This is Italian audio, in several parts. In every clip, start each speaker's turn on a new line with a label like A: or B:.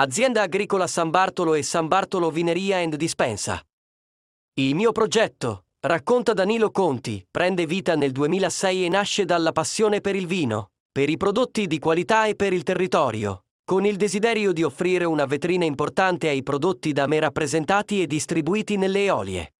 A: Azienda agricola San Bartolo e San Bartolo Vineria and Dispensa. Il mio progetto, racconta Danilo Conti, prende vita nel 2006 e nasce dalla passione per il vino, per i prodotti di qualità e per il territorio, con il desiderio di offrire una vetrina importante ai prodotti da me rappresentati e distribuiti nelle eolie.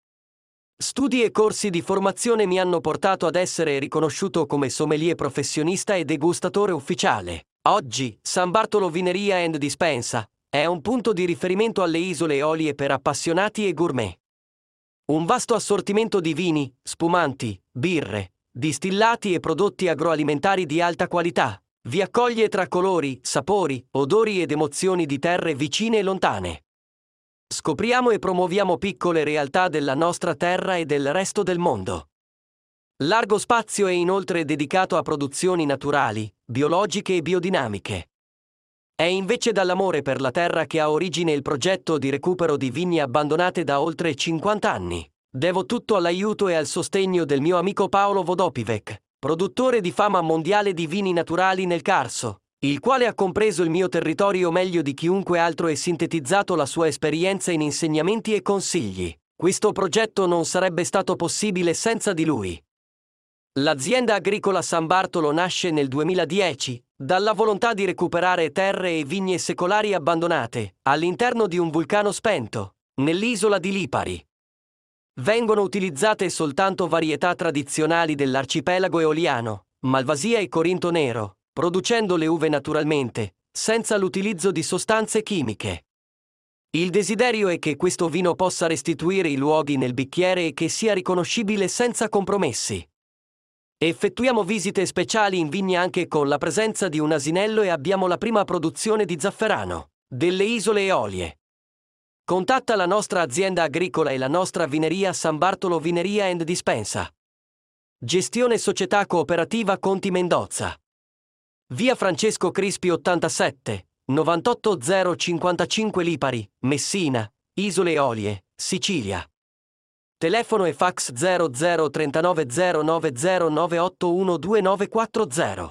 A: Studi e corsi di formazione mi hanno portato ad essere riconosciuto come sommelier professionista e degustatore ufficiale. Oggi, San Bartolo Vineria and Dispensa è un punto di riferimento alle isole Eolie per appassionati e gourmet. Un vasto assortimento di vini, spumanti, birre, distillati e prodotti agroalimentari di alta qualità vi accoglie tra colori, sapori, odori ed emozioni di terre vicine e lontane. Scopriamo e promuoviamo piccole realtà della nostra terra e del resto del mondo. Largo spazio è inoltre dedicato a produzioni naturali, biologiche e biodinamiche. È invece dall'amore per la terra che ha origine il progetto di recupero di vigne abbandonate da oltre 50 anni. Devo tutto all'aiuto e al sostegno del mio amico Paolo Vodopivec, produttore di fama mondiale di vini naturali nel Carso, il quale ha compreso il mio territorio meglio di chiunque altro e sintetizzato la sua esperienza in insegnamenti e consigli. Questo progetto non sarebbe stato possibile senza di lui. L'azienda agricola San Bartolo nasce nel 2010 dalla volontà di recuperare terre e vigne secolari abbandonate all'interno di un vulcano spento, nell'isola di Lipari. Vengono utilizzate soltanto varietà tradizionali dell'arcipelago eoliano, Malvasia e Corinto Nero, producendo le uve naturalmente, senza l'utilizzo di sostanze chimiche. Il desiderio è che questo vino possa restituire i luoghi nel bicchiere e che sia riconoscibile senza compromessi. Effettuiamo visite speciali in vigne anche con la presenza di un asinello e abbiamo la prima produzione di zafferano, delle isole Eolie. Contatta la nostra azienda agricola e la nostra vineria San Bartolo Vineria and Dispensa. Gestione Società Cooperativa Conti Mendozza. Via Francesco Crispi 87, 98055 Lipari, Messina, Isole Eolie, Sicilia. Telefono e fax 0039 09098122940.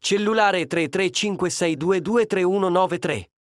A: Cellulare 33562233193.